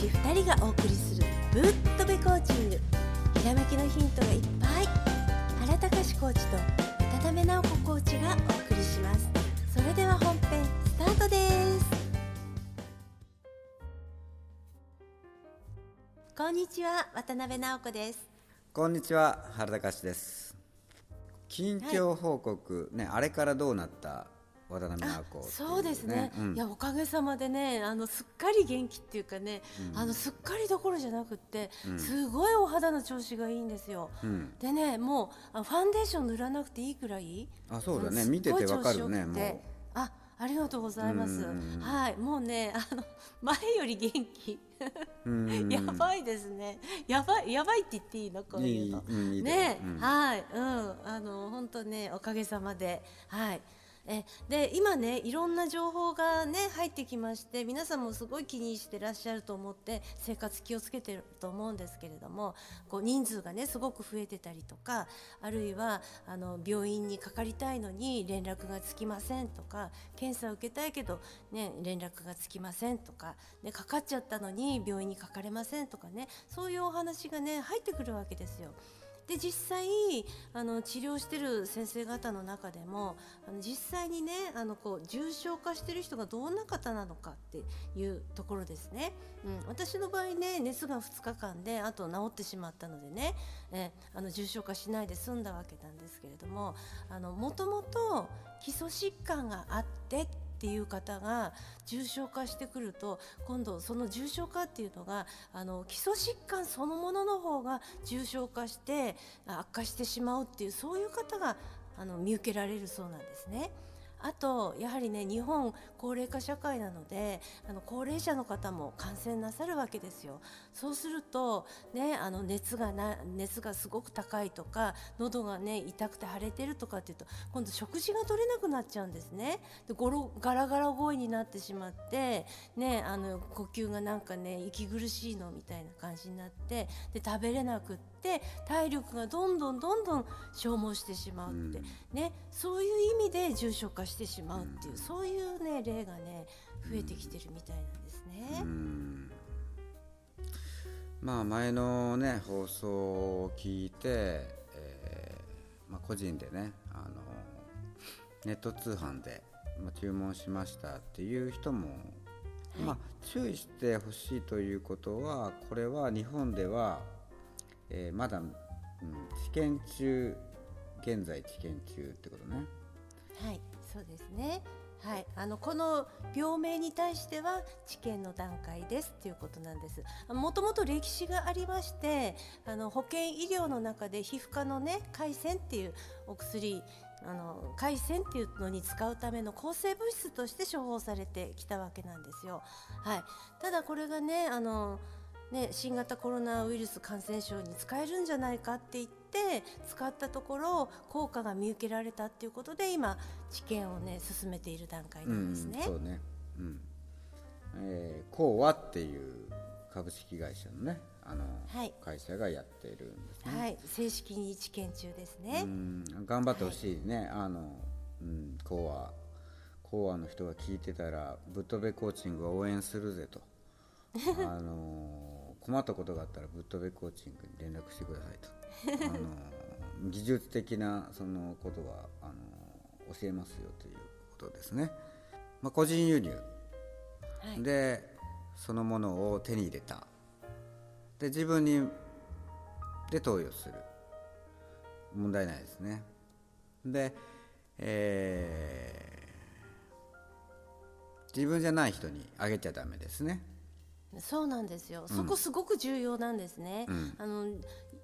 師2人がお送りするぶっとべコーチング。ひらめきのヒントがいっぱい。原隆コーチと渡辺直子コーチがお送りします。それでは本編スタートです。こんにちは渡辺直子です。こんにちは原隆です。近況報告、ねあれからどうなった渡辺直子、そうですね、うん。いやおかげさまでねあのすっかり元気っていうかね、あのすっかりどころじゃなくって、すごいお肌の調子がいいんですよ、うん。でねもうあファンデーション塗らなくていいくらい？あそうだね。見ててわかるねもう。あありがとうございます、うんうんうんはい。もうねあの前より元気。うん。やばいですね。やばいやばいって言っていいの？こういうの。いいうんいね、うん。はい。うん。あの本当ねおかげさまで。はいえで今ねいろんな情報がね入ってきまして皆さんもすごい気にしてらっしゃると思って生活気をつけてると思うんですけれどもこう人数がねすごく増えてたりとかあるいはあの病院にかかりたいのに連絡がつきませんとか検査を受けたいけど、ね、連絡がつきませんとか、ね、かかっちゃったのに病院にかかれませんとかねそういうお話がね入ってくるわけですよ。で実際あの治療してる先生方の中でもあの実際にねあのこう重症化してる人がどんな方なのかっていうところですね、うん、私の場合ね熱が2日間であと治ってしまったのでねえあの重症化しないで済んだわけなんですけれどももともと基礎疾患があってってていう方が重症化してくると今度その重症化っていうのがあの基礎疾患そのものの方が重症化して悪化してしまうっていうそういう方があの見受けられるそうなんですね。あとやはりね日本高齢化社会なのであの高齢者の方も感染なさるわけですよ。そうするとねあの熱がな熱がすごく高いとか喉がね痛くて腫れてるとかっていうと今度食事が取れなくなっちゃうんですね。でゴロガラガラ声になってしまってねあの呼吸がなんかね息苦しいのみたいな感じになってで食べれなくって体力がどんどんどんどん消耗してしまうって、うん。ねそういう意味で重症化してしまうっていう、そういうね例がね増えてきてるみたいなんですね。うん。まあ前のね放送を聞いて、えーまあ、個人でねあのネット通販で、まあ、注文しましたっていう人も、まあ、注意してほしいということはこれは日本では、えーまだ、うん、治験中現在治験中ってことね。はい、そうですね。はい、あのこの病名に対しては治験の段階ですということなんです。もともと歴史がありまして、あの保健医療の中で皮膚科のね回線っていうお薬。あの回線っていうのに使うための抗生物質として処方されてきたわけなんですよ。はい、ただこれがねあのね新型コロナウイルス感染症に使えるんじゃないかって言って使ったところ効果が見受けられたっていうことで今治験をね進めている段階なんですね。そうね。うん。えー、コーワっていう株式会社のね、あの、はい会社がやっているんですね。はい、正式に治験中ですね。うん、頑張ってほしいね。あの、うん、コーワ、コーワの人が聞いてたら、ぶっ飛べコーチングを応援するぜと。あの困ったことがあったらぶっ飛べコーチングに連絡してくださいと。あの 技術的なそのことはあの教えますよということですね。まあ、個人輸入。はい、でそのものを手に入れた。で自分にで投与する。問題ないですね。で、えー自分じゃない人にあげちゃダメですねそうなんですよ。そこすごく重要なんですね。うんあの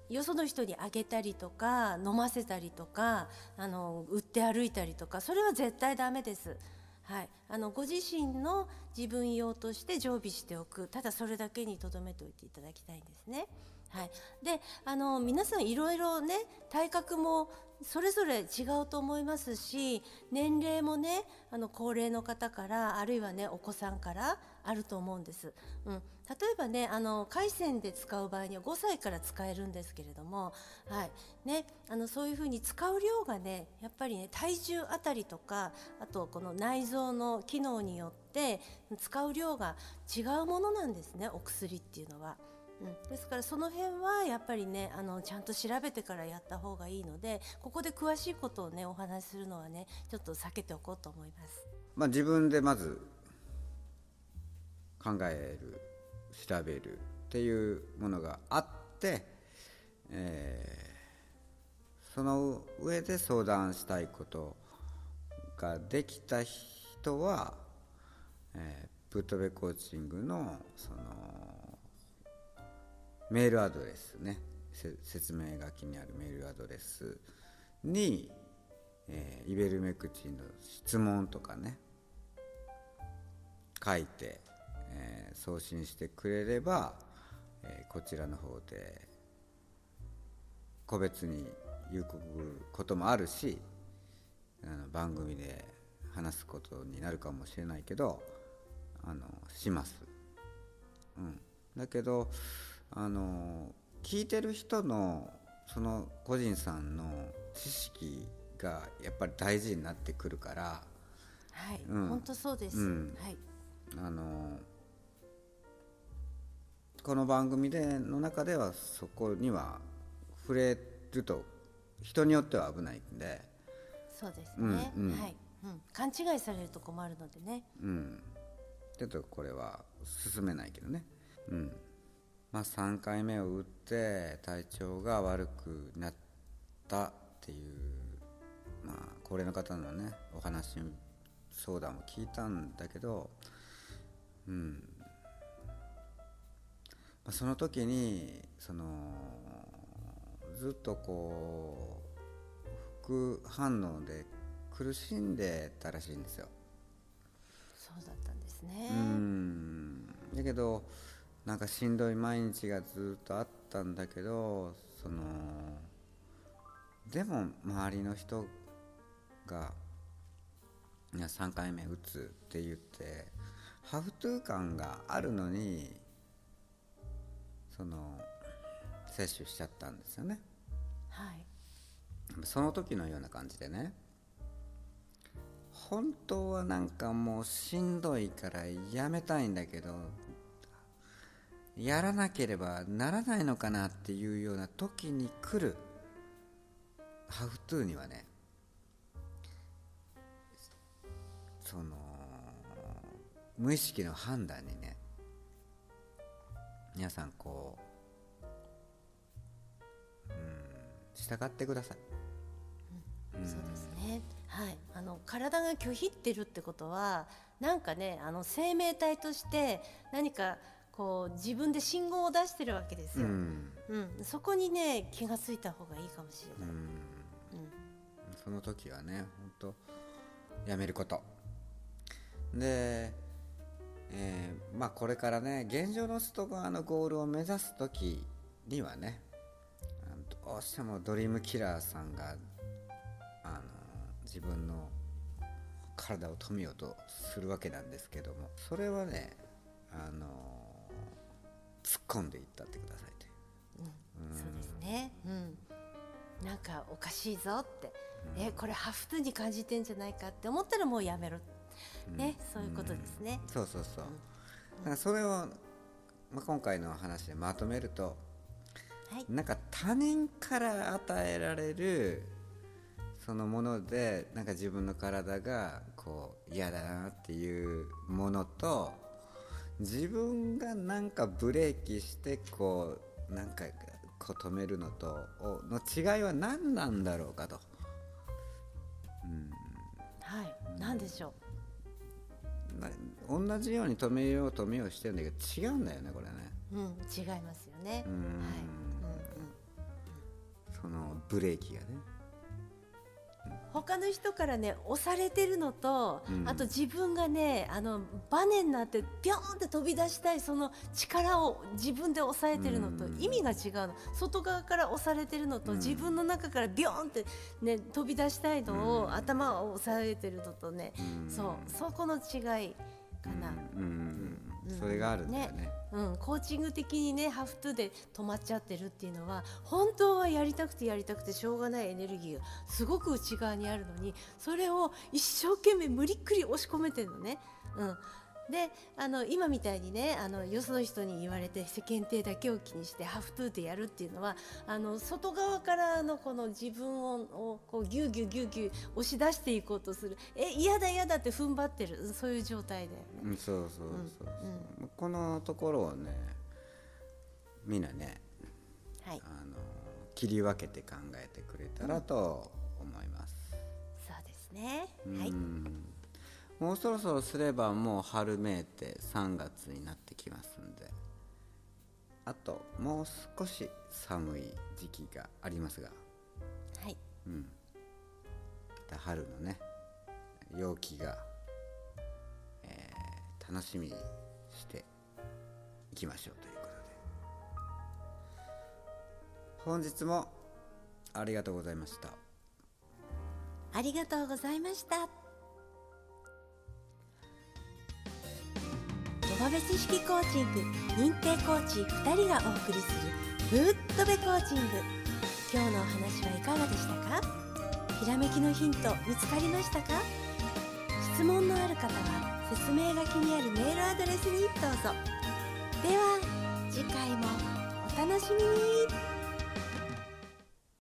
よその人にあげたりとか飲ませたりとかあの売って歩いたりとかそれは絶対ダメです。はい、あのご自身の自分用として常備しておくただそれだけにとどめておいていただきたいんですね。はい、であの皆さんいろいろね体格もそれぞれ違うと思いますし年齢もねあの高齢の方からあるいはねお子さんからあると思うんです。うん、例えばねあの回線で使う場合には5歳から使えるんですけれども、はいね、あのそういうふうに使う量がねやっぱりね体重あたりとかあとこの内臓の機能によって使う量が違うものなんですねお薬っていうのは。うん、ですからその辺はやっぱりねあのちゃんと調べてからやった方がいいのでここで詳しいことをねお話しするのはねちょっと避けておこうと思います。まあ、自分でまず考える調べるっていうものがあって、えーその上で相談したいことができた人は、えー、ブッドベコーチングのそのメールアドレスね説明書きにあるメールアドレスに、えーイベルメクチンの質問とかね書いて、えー送信してくれれば、えーこちらの方で個別に言うこともあるしあの番組で話すことになるかもしれないけどあのします、うん、だけどあの聞いてる人のその個人さんの知識がやっぱり大事になってくるからはい、うん。本当そうです。うん。はい、あのこの番組での中ではそこには触れると人によっては危ないんで、そうですね。うんうん。はい、うん、勘違いされると困るのでね。うん、ちょっとこれは進めないけどね、うん。まあ、3回目を打って体調が悪くなったっていう、まあ、高齢の方のねお話相談を聞いたんだけど、うんまあ、その時にそのずっとこう副反応で苦しんでたらしいんですよ。そうだったんですね。うんだけどなんかしんどい毎日がずっとあったんだけどそのでも周りの人が「いや3回目打つ」って言ってハフトゥー感があるのにその接種しちゃったんですよね。はい、その時のような感じでね。本当はなんかもうしんどいからやめたいんだけどやらなければならないのかなっていうような時に来る。ハフトゥーにはね。その無意識の判断にね皆さんこううん従ってください。そうですね。はい、あの体が拒否ってるってことは、なんかね、あの生命体として何かこう自分で信号を出してるわけですよ。うん。うん、そこにね気がついた方がいいかもしれない。うん、その時はね本当やめること。で、えーまあこれからね現状の外側のゴールを目指す時にはねどうしてもドリームキラーさんがあの自分の体を止めようとするわけなんですけどもそれはねあの突っ込んでいったってくださいというそうですね。うん。なんかおかしいぞって、えこれハフトに感じてんじゃないかって思ったらもうやめる。ね、そういうことですね。そうそうそう、だからそれを、まあ、今回の話でまとめるとはい。なんか他人から与えられるそのものでなんか自分の体がこう嫌だなっていうものと自分がなんかブレーキしてこうなんかこう止めるのとおの違いは何なんだろうかとはい。なんでしょう？な同じように止めよう止めようしてるんだけど違うんだよねこれねうん、違いますよね。はい。んうんうん。そのブレーキがね他の人からね押されてるのと、うん。あと自分がねあのバネになってピョーンって飛び出したいその力を自分で抑えてるのとうん。意味が違うの。外側から押されてるのと、うん。自分の中からビョーンって、ね、飛び出したいのを、うん。頭を押さえてるのとね、うん。そうそこの違いかな。うんそれがあるんだよね。うん、コーチング的にねハフトゥーで止まっちゃってるっていうのは本当はやりたくてやりたくてしょうがないエネルギーがすごく内側にあるのにそれを一生懸命無理っくり押し込めてるのね。うん。であの今みたいにねあのよその人に言われて世間体だけを気にしてハフトゥーでやるっていうのはあの外側からのこの自分ををこうギューギューギューギュー押し出していこうとする。え嫌だ嫌だって踏ん張ってる。うんそういう状態だよね。うんそうそうそうそう、このところをねみんなねはい。あの切り分けて考えてくれたらと思います、そうですね。うん。はい。もうそろそろすればもう春めいて3月になってきますんで。あともう少し寒い時期がありますが。はい。うん。春のね陽気が、えー楽しみにしていきましょうということで。本日もありがとうございました。ありがとうございました。ドバベ知識コーチング認定コーチ2人がお送りするぶっとべコーチング。今日のお話はいかがでしたか？ひらめきのヒント見つかりましたか？質問のある方は説明書きにあるメールアドレスにどうぞ。では次回もお楽しみに。